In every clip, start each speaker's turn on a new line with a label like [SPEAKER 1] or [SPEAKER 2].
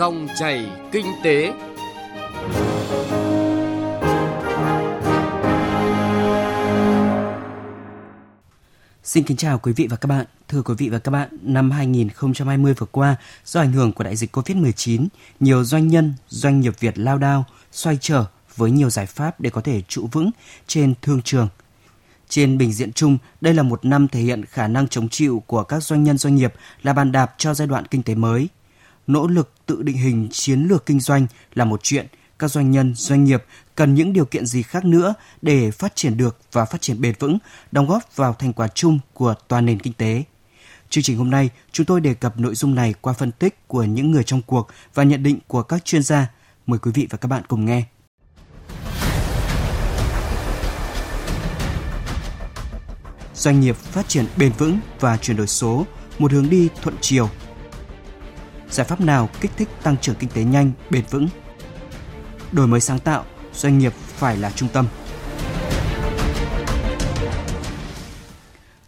[SPEAKER 1] Dòng chảy kinh tế.
[SPEAKER 2] Xin kính chào quý vị và các bạn. Thưa quý vị và các bạn, năm 2020 vừa qua, do ảnh hưởng của đại dịch COVID-19, nhiều doanh nhân, doanh nghiệp Việt lao đao, xoay trở với nhiều giải pháp để có thể trụ vững trên thương trường. Trên bình diện chung, đây là một năm thể hiện khả năng chống chịu của các doanh nhân doanh nghiệp là bàn đạp cho giai đoạn kinh tế mới. Nỗ lực tự định hình chiến lược kinh doanh là một chuyện, các doanh nhân, doanh nghiệp cần những điều kiện gì khác nữa để phát triển được và phát triển bền vững, đóng góp vào thành quả chung của toàn nền kinh tế. Chương trình hôm nay, chúng tôi đề cập nội dung này qua phân tích của những người trong cuộc và nhận định của các chuyên gia. Mời quý vị và các bạn cùng nghe. Doanh nghiệp phát triển bền vững và chuyển đổi số, một hướng đi thuận chiều. Giải pháp nào kích thích tăng trưởng kinh tế nhanh, bền vững? Đổi mới sáng tạo, doanh nghiệp phải là trung tâm.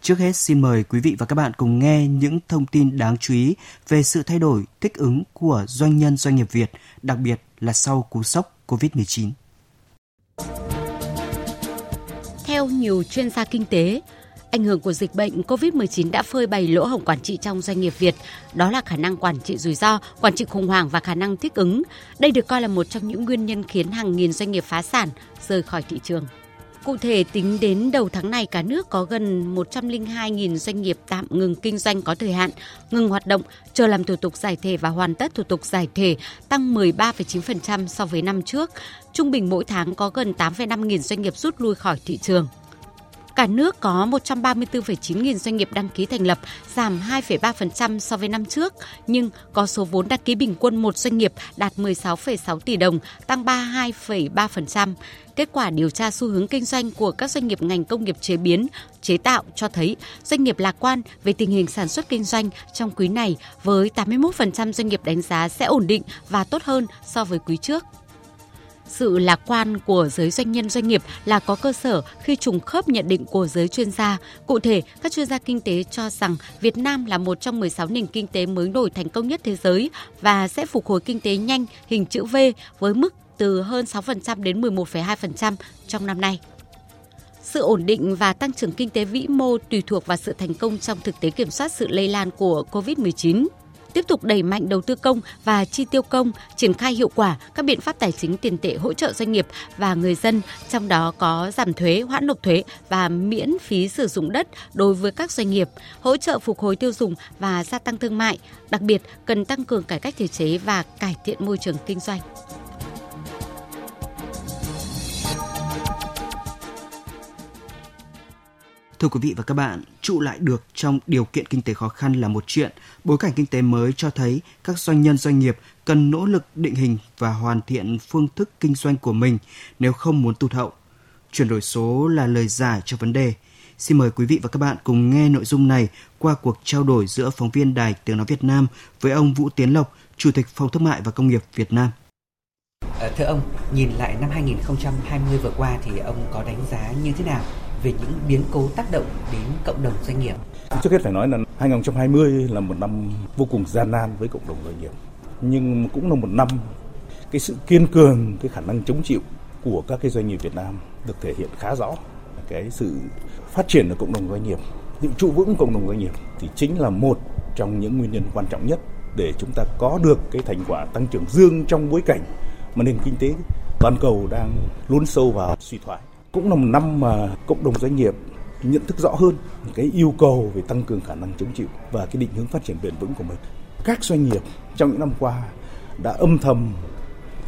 [SPEAKER 2] Trước hết xin mời quý vị và các bạn cùng nghe những thông tin đáng chú ý về sự thay đổi thích ứng của doanh nhân doanh nghiệp Việt, đặc biệt là sau cú sốc COVID-19.
[SPEAKER 3] Theo nhiều chuyên gia kinh tế, ảnh hưởng của dịch bệnh COVID-19 đã phơi bày lỗ hổng quản trị trong doanh nghiệp Việt, đó là khả năng quản trị rủi ro, quản trị khủng hoảng và khả năng thích ứng. Đây được coi là một trong những nguyên nhân khiến hàng nghìn doanh nghiệp phá sản, rời khỏi thị trường. Cụ thể, tính đến đầu tháng này, cả nước có gần 102.000 doanh nghiệp tạm ngừng kinh doanh có thời hạn, ngừng hoạt động, chờ làm thủ tục giải thể và hoàn tất thủ tục giải thể, tăng 13,9% so với năm trước. Trung bình mỗi tháng có gần 8,5 nghìn doanh nghiệp rút lui khỏi thị trường. Cả nước có 134,9 nghìn doanh nghiệp đăng ký thành lập, giảm 2,3% so với năm trước, nhưng có số vốn đăng ký bình quân một doanh nghiệp đạt 16,6 tỷ đồng, tăng 32,3%. Kết quả điều tra xu hướng kinh doanh của các doanh nghiệp ngành công nghiệp chế biến, chế tạo cho thấy doanh nghiệp lạc quan về tình hình sản xuất kinh doanh trong quý này với 81% doanh nghiệp đánh giá sẽ ổn định và tốt hơn so với quý trước. Sự lạc quan của giới doanh nhân doanh nghiệp là có cơ sở khi trùng khớp nhận định của giới chuyên gia. Cụ thể, các chuyên gia kinh tế cho rằng Việt Nam là một trong 16 nền kinh tế mới nổi thành công nhất thế giới và sẽ phục hồi kinh tế nhanh hình chữ V với mức từ hơn 6% đến 11,2% trong năm nay. Sự ổn định và tăng trưởng kinh tế vĩ mô tùy thuộc vào sự thành công trong thực tế kiểm soát sự lây lan của COVID-19 tiếp tục đẩy mạnh đầu tư công và chi tiêu công, triển khai hiệu quả các biện pháp tài chính tiền tệ hỗ trợ doanh nghiệp và người dân, trong đó có giảm thuế, hoãn nộp thuế và miễn phí sử dụng đất đối với các doanh nghiệp, hỗ trợ phục hồi tiêu dùng và gia tăng thương mại, đặc biệt cần tăng cường cải cách thể chế và cải thiện môi trường kinh doanh.
[SPEAKER 2] Thưa quý vị và các bạn, trụ lại được trong điều kiện kinh tế khó khăn là một chuyện. Bối cảnh kinh tế mới cho thấy các doanh nhân doanh nghiệp cần nỗ lực định hình và hoàn thiện phương thức kinh doanh của mình nếu không muốn tụt hậu. Chuyển đổi số là lời giải cho vấn đề. Xin mời quý vị và các bạn cùng nghe nội dung này qua cuộc trao đổi giữa phóng viên Đài Tiếng Nói Việt Nam với ông Vũ Tiến Lộc, Chủ tịch Phòng Thương mại và Công nghiệp Việt Nam.
[SPEAKER 4] Ờ, thưa ông, nhìn lại năm 2020 vừa qua thì ông có đánh giá như thế nào về những biến cố tác động đến cộng đồng doanh nghiệp?
[SPEAKER 5] Trước hết phải nói là 2020 là một năm vô cùng gian nan với cộng đồng doanh nghiệp. Nhưng cũng là một năm cái sự kiên cường, cái khả năng chống chịu của các cái doanh nghiệp Việt Nam được thể hiện khá rõ. Cái sự phát triển của cộng đồng doanh nghiệp, những trụ vững cộng đồng doanh nghiệp thì chính là một trong những nguyên nhân quan trọng nhất để chúng ta có được cái thành quả tăng trưởng dương trong bối cảnh mà nền kinh tế toàn cầu đang lún sâu vào suy thoái cũng là một năm mà cộng đồng doanh nghiệp nhận thức rõ hơn cái yêu cầu về tăng cường khả năng chống chịu và cái định hướng phát triển bền vững của mình. Các doanh nghiệp trong những năm qua đã âm thầm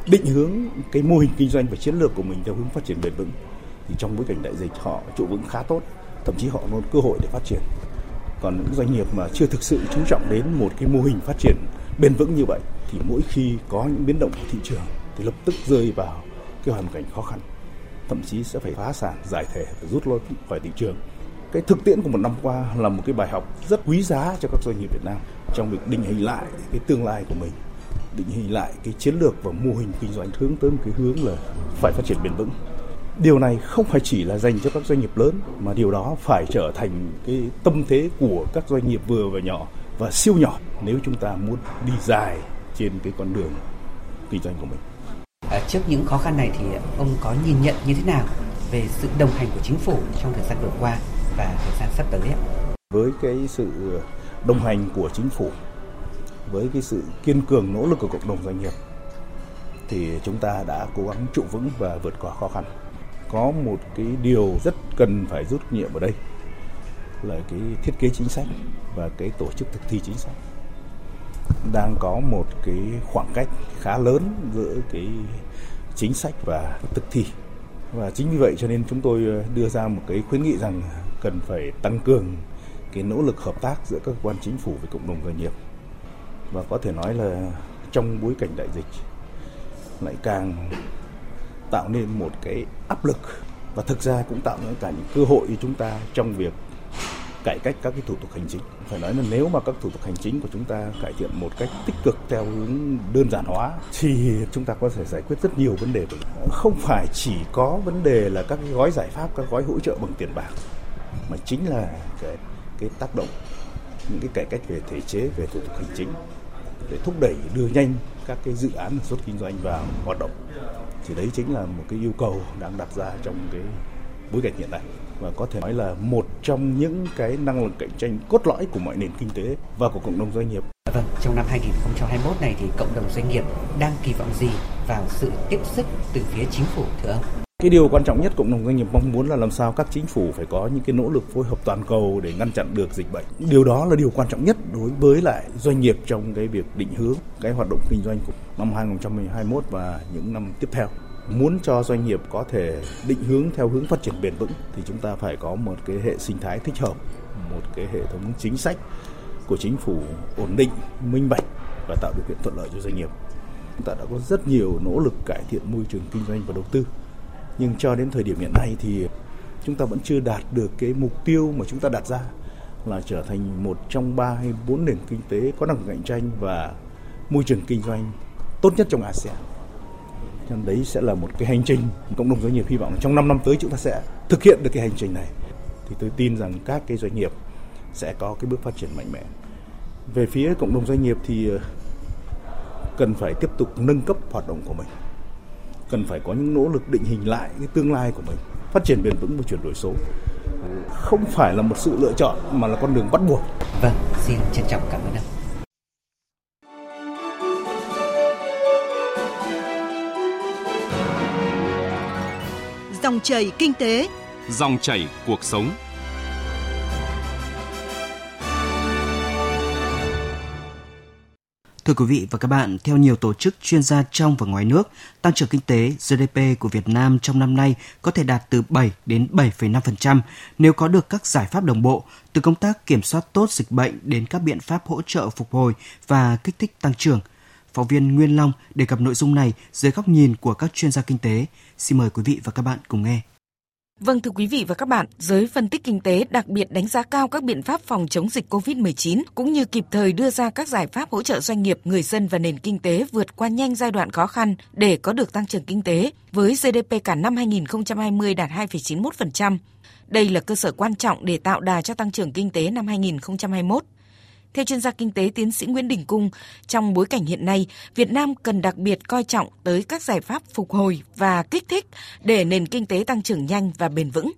[SPEAKER 5] định hướng cái mô hình kinh doanh và chiến lược của mình theo hướng phát triển bền vững. Thì trong bối cảnh đại dịch họ trụ vững khá tốt, thậm chí họ có cơ hội để phát triển. Còn những doanh nghiệp mà chưa thực sự chú trọng đến một cái mô hình phát triển bền vững như vậy thì mỗi khi có những biến động của thị trường thì lập tức rơi vào cái hoàn cảnh khó khăn thậm chí sẽ phải phá sản, giải thể, phải rút lui khỏi thị trường. Cái thực tiễn của một năm qua là một cái bài học rất quý giá cho các doanh nghiệp Việt Nam trong việc định hình lại cái tương lai của mình, định hình lại cái chiến lược và mô hình kinh doanh hướng tới một cái hướng là phải phát triển bền vững. Điều này không phải chỉ là dành cho các doanh nghiệp lớn mà điều đó phải trở thành cái tâm thế của các doanh nghiệp vừa và nhỏ và siêu nhỏ nếu chúng ta muốn đi dài trên cái con đường kinh doanh của mình.
[SPEAKER 4] À, trước những khó khăn này thì ông có nhìn nhận như thế nào về sự đồng hành của chính phủ trong thời gian vừa qua và thời gian sắp tới ạ?
[SPEAKER 5] Với cái sự đồng hành của chính phủ, với cái sự kiên cường nỗ lực của cộng đồng doanh nghiệp thì chúng ta đã cố gắng trụ vững và vượt qua khó khăn. Có một cái điều rất cần phải rút nghiệm ở đây là cái thiết kế chính sách và cái tổ chức thực thi chính sách đang có một cái khoảng cách khá lớn giữa cái chính sách và thực thi. Và chính vì vậy cho nên chúng tôi ờ, đưa ra một cái khuyến nghị rằng cần phải tăng cường cái nỗ lực hợp tác giữa các cơ quan chính phủ với cộng đồng doanh nghiệp. Và có thể nói là trong bối cảnh đại dịch lại càng tạo nên một cái áp lực, và thực ra cũng tạo nên cả những cơ hội cho chúng ta trong việc cải cách các cái thủ tục hành chính. Phải nói là nếu mà các thủ tục hành chính của chúng ta cải thiện một cách tích cực theo hướng đơn giản hóa thì chúng ta có thể giải quyết rất nhiều vấn đề. Không phải chỉ có vấn đề là các cái gói giải pháp, các gói hỗ trợ bằng tiền bạc mà chính là cái cái tác động những cái cải cách về thể chế, về thủ tục hành chính để thúc đẩy đưa nhanh các cái dự án sản xuất kinh doanh vào hoạt động thì đấy chính là một cái yêu cầu đang đặt ra trong cái bối cảnh hiện nay và có thể nói là một trong những cái năng lực cạnh tranh cốt lõi của mọi nền kinh tế và của cộng đồng doanh nghiệp.
[SPEAKER 4] Vâng, trong năm 2021 này thì cộng đồng doanh nghiệp đang kỳ vọng gì vào sự tiếp sức từ phía chính phủ thưa ông?
[SPEAKER 5] Cái điều quan trọng nhất cộng đồng doanh nghiệp mong muốn là làm sao các chính phủ phải có những cái nỗ lực phối hợp toàn cầu để ngăn chặn được dịch bệnh. Điều đó là điều quan trọng nhất đối với lại doanh nghiệp trong cái việc định hướng cái hoạt động kinh doanh của năm 2021 và những năm tiếp theo muốn cho doanh nghiệp có thể định hướng theo hướng phát triển bền vững thì chúng ta phải có một cái hệ sinh thái thích hợp, một cái hệ thống chính sách của chính phủ ổn định, minh bạch và tạo điều kiện thuận lợi cho doanh nghiệp. Chúng ta đã có rất nhiều nỗ lực cải thiện môi trường kinh doanh và đầu tư. Nhưng cho đến thời điểm hiện nay thì chúng ta vẫn chưa đạt được cái mục tiêu mà chúng ta đặt ra là trở thành một trong ba hay bốn nền kinh tế có năng lực cạnh tranh và môi trường kinh doanh tốt nhất trong ASEAN. Cho nên đấy sẽ là một cái hành trình cộng đồng doanh nghiệp hy vọng trong 5 năm tới chúng ta sẽ thực hiện được cái hành trình này. Thì tôi tin rằng các cái doanh nghiệp sẽ có cái bước phát triển mạnh mẽ. Về phía cộng đồng doanh nghiệp thì ờ, cần phải tiếp tục nâng cấp hoạt động của mình. Cần phải có những nỗ lực định hình lại cái tương lai của mình, phát triển bền vững và chuyển đổi số. Không phải là một sự lựa chọn mà là con đường bắt buộc.
[SPEAKER 4] Vâng, xin trân trọng cảm ơn ông.
[SPEAKER 6] Dòng chảy kinh tế,
[SPEAKER 1] Dòng chảy cuộc sống.
[SPEAKER 2] Thưa quý vị và các bạn, theo nhiều tổ chức chuyên gia trong và ngoài nước, tăng trưởng kinh tế GDP của Việt Nam trong năm nay có thể đạt từ 7 đến 7,5% nếu có được các giải pháp đồng bộ, từ công tác kiểm soát tốt dịch bệnh đến các biện pháp hỗ trợ phục hồi và kích thích tăng trưởng. Phóng viên Nguyên Long đề cập nội dung này dưới góc nhìn của các chuyên gia kinh tế. Xin mời quý vị và các bạn cùng nghe.
[SPEAKER 7] Vâng thưa quý vị và các bạn, giới phân tích kinh tế đặc biệt đánh giá cao các biện pháp phòng chống dịch COVID-19 cũng như kịp thời đưa ra các giải pháp hỗ trợ doanh nghiệp, người dân và nền kinh tế vượt qua nhanh giai đoạn khó khăn để có được tăng trưởng kinh tế với GDP cả năm 2020 đạt 2,91%. Đây là cơ sở quan trọng để tạo đà cho tăng trưởng kinh tế năm 2021. Theo chuyên gia kinh tế tiến sĩ Nguyễn Đình Cung, trong bối cảnh hiện nay, Việt Nam cần đặc biệt coi trọng tới các giải pháp phục hồi và kích thích để nền kinh tế tăng trưởng nhanh và bền vững.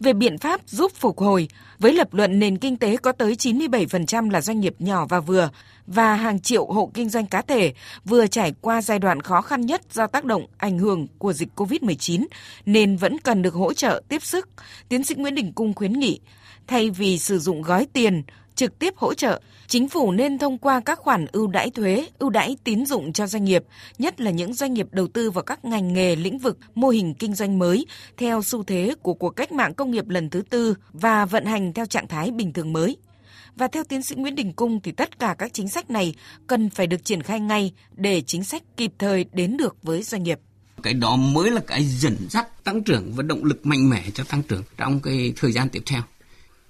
[SPEAKER 7] Về biện pháp giúp phục hồi, với lập luận nền kinh tế có tới 97% là doanh nghiệp nhỏ và vừa và hàng triệu hộ kinh doanh cá thể vừa trải qua giai đoạn khó khăn nhất do tác động ảnh hưởng của dịch COVID-19 nên vẫn cần được hỗ trợ tiếp sức. Tiến sĩ Nguyễn Đình Cung khuyến nghị, thay vì sử dụng gói tiền trực tiếp hỗ trợ, chính phủ nên thông qua các khoản ưu đãi thuế, ưu đãi tín dụng cho doanh nghiệp, nhất là những doanh nghiệp đầu tư vào các ngành nghề, lĩnh vực, mô hình kinh doanh mới theo xu thế của cuộc cách mạng công nghiệp lần thứ tư và vận hành theo trạng thái bình thường mới. Và theo tiến sĩ Nguyễn Đình Cung thì tất cả các chính sách này cần phải được triển khai ngay để chính sách kịp thời đến được với doanh nghiệp.
[SPEAKER 8] Cái đó mới là cái dẫn dắt tăng trưởng và động lực mạnh mẽ cho tăng trưởng trong cái thời gian tiếp theo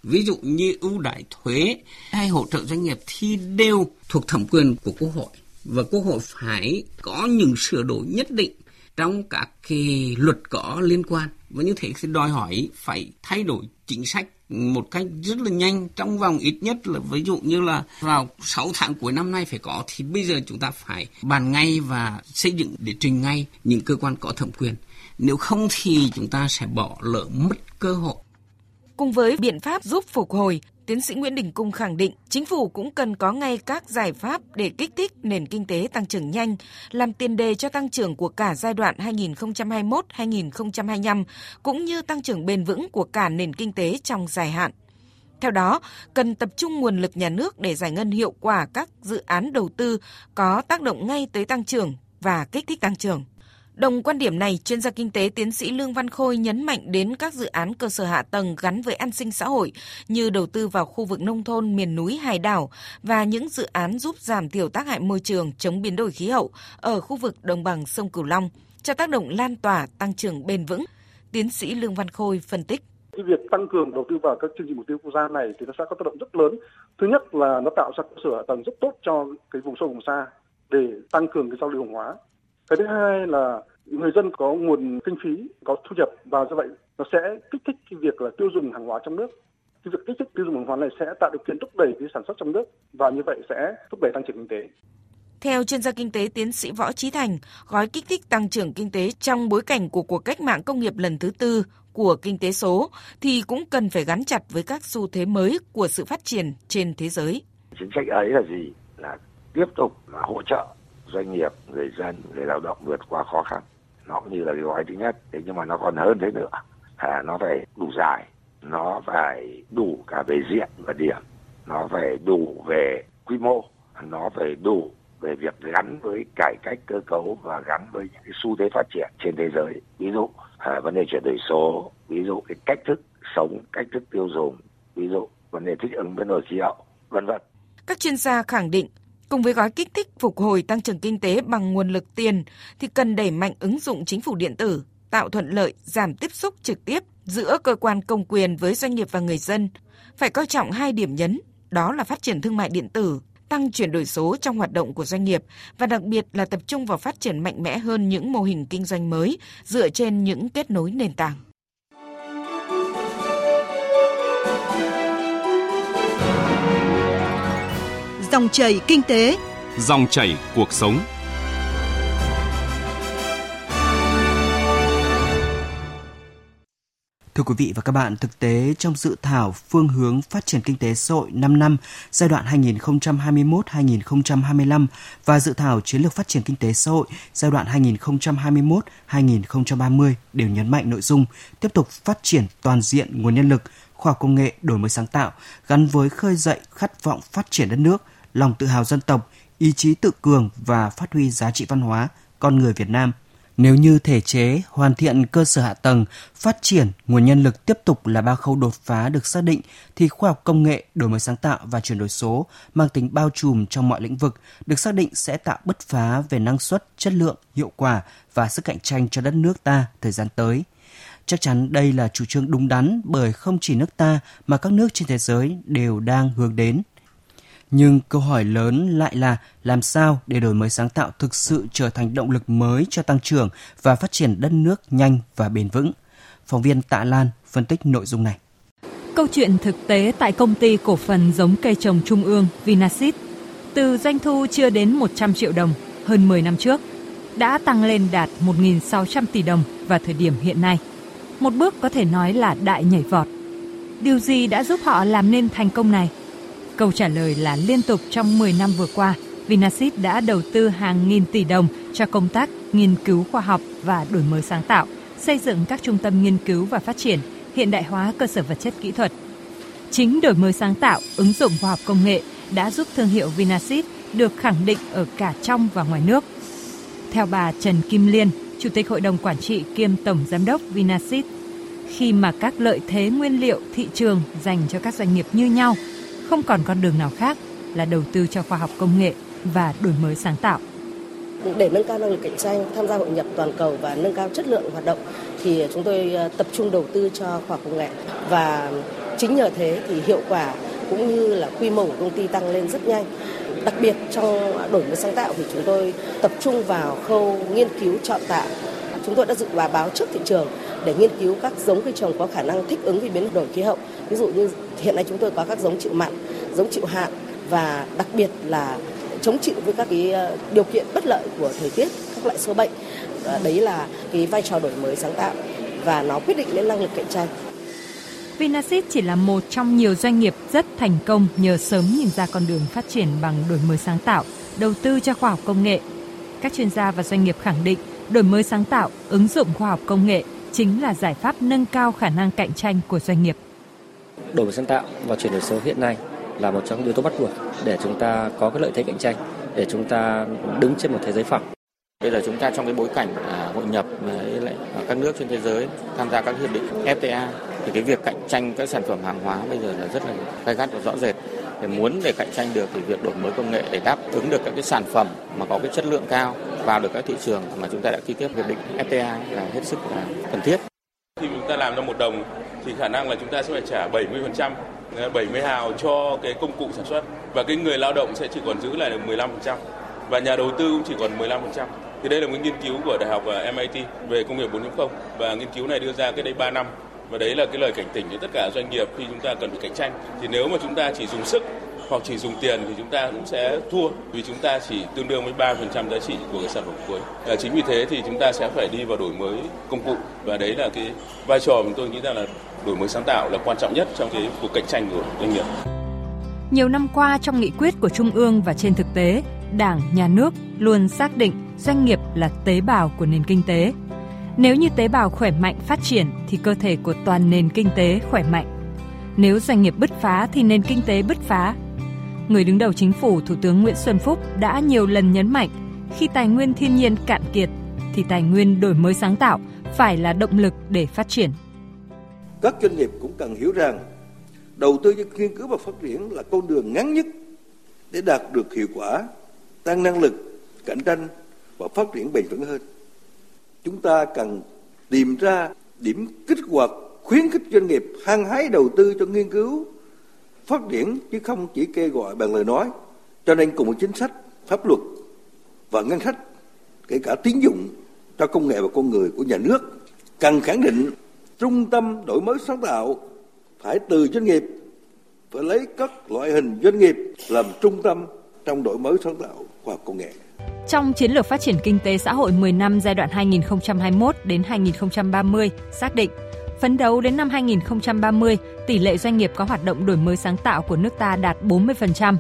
[SPEAKER 8] ví dụ như ưu đãi thuế hay hỗ trợ doanh nghiệp thì đều thuộc thẩm quyền của quốc hội và quốc hội phải có những sửa đổi nhất định trong các cái luật có liên quan và như thế thì đòi hỏi phải thay đổi chính sách một cách rất là nhanh, trong vòng ít nhất là ví dụ như là vào 6 tháng cuối năm nay phải có, thì bây giờ chúng ta phải bàn ngay và xây dựng để trình ngay những cơ quan có thẩm quyền. Nếu không thì chúng ta sẽ bỏ lỡ mất cơ hội.
[SPEAKER 7] Cùng với biện pháp giúp phục hồi, tiến sĩ Nguyễn Đình Cung khẳng định chính phủ cũng cần có ngay các giải pháp để kích thích nền kinh tế tăng trưởng nhanh, làm tiền đề cho tăng trưởng của cả giai đoạn 2021-2025 cũng như tăng trưởng bền vững của cả nền kinh tế trong dài hạn. Theo đó, cần tập trung nguồn lực nhà nước để giải ngân hiệu quả các dự án đầu tư có tác động ngay tới tăng trưởng và kích thích tăng trưởng. Đồng quan điểm này, chuyên gia kinh tế tiến sĩ Lương Văn Khôi nhấn mạnh đến các dự án cơ sở hạ tầng gắn với an sinh xã hội như đầu tư vào khu vực nông thôn, miền núi, hải đảo và những dự án giúp giảm thiểu tác hại môi trường, chống biến đổi khí hậu ở khu vực đồng bằng sông Cửu Long cho tác động lan tỏa tăng trưởng bền vững. Tiến sĩ Lương Văn Khôi phân tích
[SPEAKER 9] cái việc tăng cường đầu tư vào các chương trình mục tiêu quốc gia này thì nó sẽ có tác động rất lớn. Thứ nhất là nó tạo ra cơ sở hạ tầng rất tốt cho cái vùng sâu vùng xa để tăng cường cái giao lưu hàng hóa. Cái thứ hai là người dân có nguồn kinh phí, có thu nhập và do vậy nó sẽ kích thích cái việc là tiêu dùng hàng hóa trong nước. Cái việc kích thích tiêu dùng hàng hóa này sẽ tạo điều kiện thúc đẩy cái sản xuất trong nước và như vậy sẽ thúc đẩy tăng trưởng kinh tế.
[SPEAKER 7] Theo chuyên gia kinh tế tiến sĩ Võ Trí Thành, gói kích thích tăng trưởng kinh tế trong bối cảnh của cuộc cách mạng công nghiệp lần thứ tư của kinh tế số thì cũng cần phải gắn chặt với các xu thế mới của sự phát triển trên thế giới.
[SPEAKER 10] Chính sách ấy là gì? Là tiếp tục là hỗ trợ doanh nghiệp, người dân, người lao động vượt qua khó khăn. Nó cũng như là cái gói thứ nhất, thế nhưng mà nó còn hơn thế nữa. À, nó phải đủ dài, nó phải đủ cả về diện và điểm, nó phải đủ về quy mô, nó phải đủ về việc gắn với cải cách cơ cấu và gắn với những cái xu thế phát triển trên thế giới. Ví dụ à, vấn đề chuyển đổi số, ví dụ cái cách thức sống, cách thức tiêu dùng, ví dụ vấn đề thích ứng biến đổi khí hậu, vân vân.
[SPEAKER 7] Các chuyên gia khẳng định Cùng với gói kích thích phục hồi tăng trưởng kinh tế bằng nguồn lực tiền thì cần đẩy mạnh ứng dụng chính phủ điện tử, tạo thuận lợi giảm tiếp xúc trực tiếp giữa cơ quan công quyền với doanh nghiệp và người dân. Phải coi trọng hai điểm nhấn, đó là phát triển thương mại điện tử, tăng chuyển đổi số trong hoạt động của doanh nghiệp và đặc biệt là tập trung vào phát triển mạnh mẽ hơn những mô hình kinh doanh mới dựa trên những kết nối nền tảng.
[SPEAKER 6] Dòng chảy kinh tế,
[SPEAKER 1] dòng chảy cuộc sống.
[SPEAKER 2] Thưa quý vị và các bạn, thực tế trong dự thảo phương hướng phát triển kinh tế xã hội 5 năm giai đoạn 2021-2025 và dự thảo chiến lược phát triển kinh tế xã hội giai đoạn 2021-2030 đều nhấn mạnh nội dung tiếp tục phát triển toàn diện nguồn nhân lực, khoa học công nghệ, đổi mới sáng tạo gắn với khơi dậy khát vọng phát triển đất nước, lòng tự hào dân tộc, ý chí tự cường và phát huy giá trị văn hóa con người Việt Nam. Nếu như thể chế, hoàn thiện cơ sở hạ tầng, phát triển nguồn nhân lực tiếp tục là ba khâu đột phá được xác định thì khoa học công nghệ, đổi mới sáng tạo và chuyển đổi số mang tính bao trùm trong mọi lĩnh vực được xác định sẽ tạo bứt phá về năng suất, chất lượng, hiệu quả và sức cạnh tranh cho đất nước ta thời gian tới. Chắc chắn đây là chủ trương đúng đắn bởi không chỉ nước ta mà các nước trên thế giới đều đang hướng đến. Nhưng câu hỏi lớn lại là làm sao để đổi mới sáng tạo thực sự trở thành động lực mới cho tăng trưởng và phát triển đất nước nhanh và bền vững. Phóng viên Tạ Lan phân tích nội dung này.
[SPEAKER 11] Câu chuyện thực tế tại công ty cổ phần giống cây trồng Trung ương Vinasit từ doanh thu chưa đến 100 triệu đồng hơn 10 năm trước, đã tăng lên đạt 1.600 tỷ đồng vào thời điểm hiện nay. Một bước có thể nói là đại nhảy vọt. Điều gì đã giúp họ làm nên thành công này? Câu trả lời là liên tục trong 10 năm vừa qua, Vinasit đã đầu tư hàng nghìn tỷ đồng cho công tác nghiên cứu khoa học và đổi mới sáng tạo, xây dựng các trung tâm nghiên cứu và phát triển, hiện đại hóa cơ sở vật chất kỹ thuật. Chính đổi mới sáng tạo, ứng dụng khoa học công nghệ đã giúp thương hiệu Vinasit được khẳng định ở cả trong và ngoài nước. Theo bà Trần Kim Liên, Chủ tịch Hội đồng Quản trị kiêm Tổng Giám đốc Vinasit, khi mà các lợi thế nguyên liệu thị trường dành cho các doanh nghiệp như nhau – không còn con đường nào khác là đầu tư cho khoa học công nghệ và đổi mới sáng tạo.
[SPEAKER 12] Để nâng cao năng lực cạnh tranh, tham gia hội nhập toàn cầu và nâng cao chất lượng hoạt động thì chúng tôi ờ, tập trung đầu tư cho khoa học công nghệ và chính nhờ thế thì hiệu quả cũng như là quy mô của công ty tăng lên rất nhanh. Đặc biệt trong đổi mới sáng tạo thì chúng tôi tập trung vào khâu nghiên cứu chọn tạo. Chúng tôi đã dự báo báo trước thị trường để nghiên cứu các giống cây trồng có khả năng thích ứng với biến đổi khí hậu. Ví dụ như hiện nay chúng tôi có các giống chịu mặn, giống chịu hạn và đặc biệt là chống chịu với các cái ờ, điều kiện bất lợi của thời tiết, các loại sâu bệnh. Đấy là cái vai trò đổi mới sáng tạo và nó quyết định đến năng lực cạnh tranh.
[SPEAKER 11] Vinasit chỉ là một trong nhiều doanh nghiệp rất thành công nhờ sớm nhìn ra con đường phát triển bằng đổi mới sáng tạo, đầu tư cho khoa học công nghệ. Các chuyên gia và doanh nghiệp khẳng định đổi mới sáng tạo, ứng dụng khoa học công nghệ chính là giải pháp nâng cao khả năng cạnh tranh của doanh nghiệp.
[SPEAKER 13] Đổi mới sáng tạo và chuyển đổi số hiện nay là một trong những yếu tố bắt buộc để chúng ta có cái lợi thế cạnh tranh, để chúng ta đứng trên một thế giới phẳng.
[SPEAKER 14] Bây giờ chúng ta trong cái bối cảnh à, hội nhập với lại các nước trên thế giới tham gia các hiệp định FTA thì cái việc cạnh tranh các sản phẩm hàng hóa bây giờ là rất là gai gắt và rõ rệt. Để muốn để cạnh tranh được thì việc đổi mới công nghệ để đáp ứng được các cái sản phẩm mà có cái chất lượng cao vào được các thị trường mà chúng ta đã ký kết hiệp định FTA là hết sức là cần thiết.
[SPEAKER 15] Khi chúng ta làm ra một đồng thì khả năng là chúng ta sẽ phải trả 70%, 70 hào cho cái công cụ sản xuất và cái người lao động sẽ chỉ còn giữ lại được 15% và nhà đầu tư cũng chỉ còn 15%. Thì đây là một nghiên cứu của Đại học ờ, MIT về công nghiệp 4.0 và nghiên cứu này đưa ra cái đây 3 năm và đấy là cái lời cảnh tỉnh cho tất cả doanh nghiệp khi chúng ta cần phải cạnh tranh. Thì nếu mà chúng ta chỉ dùng sức hoặc chỉ dùng tiền thì chúng ta cũng sẽ thua vì chúng ta chỉ tương đương với 3% giá trị của cái sản phẩm cuối. À, chính vì thế thì chúng ta sẽ phải đi vào đổi mới công cụ và đấy là cái vai trò mà tôi nghĩ rằng là đổi mới sáng tạo là quan trọng nhất trong cái cuộc cạnh tranh của doanh nghiệp.
[SPEAKER 11] Nhiều năm qua trong nghị quyết của Trung ương và trên thực tế, Đảng, Nhà nước luôn xác định doanh nghiệp là tế bào của nền kinh tế. Nếu như tế bào khỏe mạnh phát triển thì cơ thể của toàn nền kinh tế khỏe mạnh. Nếu doanh nghiệp bứt phá thì nền kinh tế bứt phá. Người đứng đầu chính phủ Thủ tướng Nguyễn Xuân Phúc đã nhiều lần nhấn mạnh khi tài nguyên thiên nhiên cạn kiệt thì tài nguyên đổi mới sáng tạo phải là động lực để phát triển.
[SPEAKER 16] Các doanh nghiệp cũng cần hiểu rằng đầu tư cho nghiên cứu và phát triển là con đường ngắn nhất để đạt được hiệu quả, tăng năng lực, cạnh tranh và phát triển bền vững hơn. Chúng ta cần tìm ra điểm kích hoạt khuyến khích doanh nghiệp hăng hái đầu tư cho nghiên cứu phát triển chứ không chỉ kêu gọi bằng lời nói cho nên cùng một chính sách, pháp luật và ngân sách, kể cả tín dụng cho công nghệ và con người của nhà nước, cần khẳng định trung tâm đổi mới sáng tạo phải từ doanh nghiệp, phải lấy các loại hình doanh nghiệp làm trung tâm trong đổi mới sáng tạo khoa học công nghệ.
[SPEAKER 11] Trong chiến lược phát triển kinh tế xã hội 10 năm giai đoạn 2021 đến 2030 xác định phấn đấu đến năm 2030 tỷ lệ doanh nghiệp có hoạt động đổi mới sáng tạo của nước ta đạt 40%.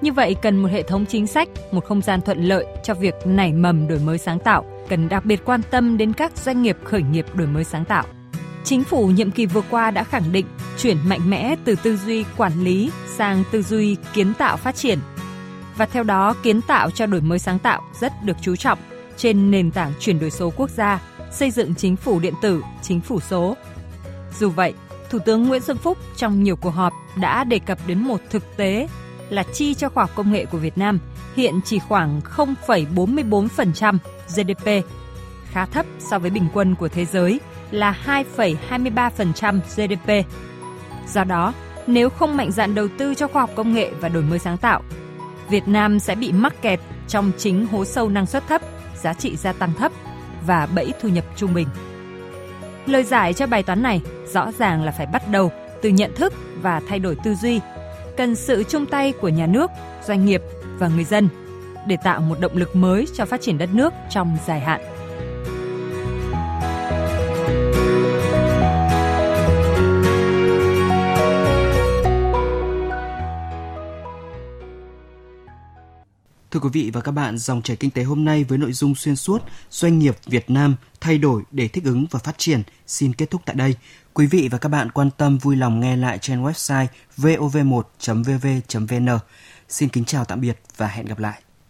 [SPEAKER 11] Như vậy cần một hệ thống chính sách, một không gian thuận lợi cho việc nảy mầm đổi mới sáng tạo, cần đặc biệt quan tâm đến các doanh nghiệp khởi nghiệp đổi mới sáng tạo. Chính phủ nhiệm kỳ vừa qua đã khẳng định chuyển mạnh mẽ từ tư duy quản lý sang tư duy kiến tạo phát triển. Và theo đó, kiến tạo cho đổi mới sáng tạo rất được chú trọng trên nền tảng chuyển đổi số quốc gia, xây dựng chính phủ điện tử, chính phủ số. Dù vậy, Thủ tướng Nguyễn Xuân Phúc trong nhiều cuộc họp đã đề cập đến một thực tế là chi cho khoa học công nghệ của Việt Nam hiện chỉ khoảng 0,44% GDP, khá thấp so với bình quân của thế giới là 2,23% GDP. Do đó, nếu không mạnh dạn đầu tư cho khoa học công nghệ và đổi mới sáng tạo, Việt Nam sẽ bị mắc kẹt trong chính hố sâu năng suất thấp, giá trị gia tăng thấp và bẫy thu nhập trung bình. Lời giải cho bài toán này rõ ràng là phải bắt đầu từ nhận thức và thay đổi tư duy, cần sự chung tay của nhà nước, doanh nghiệp và người dân để tạo một động lực mới cho phát triển đất nước trong dài hạn.
[SPEAKER 2] Thưa quý vị và các bạn, dòng chảy kinh tế hôm nay với nội dung xuyên suốt doanh nghiệp Việt Nam thay đổi để thích ứng và phát triển xin kết thúc tại đây. Quý vị và các bạn quan tâm vui lòng nghe lại trên website vov1.vv.vn. Xin kính chào tạm biệt và hẹn gặp lại.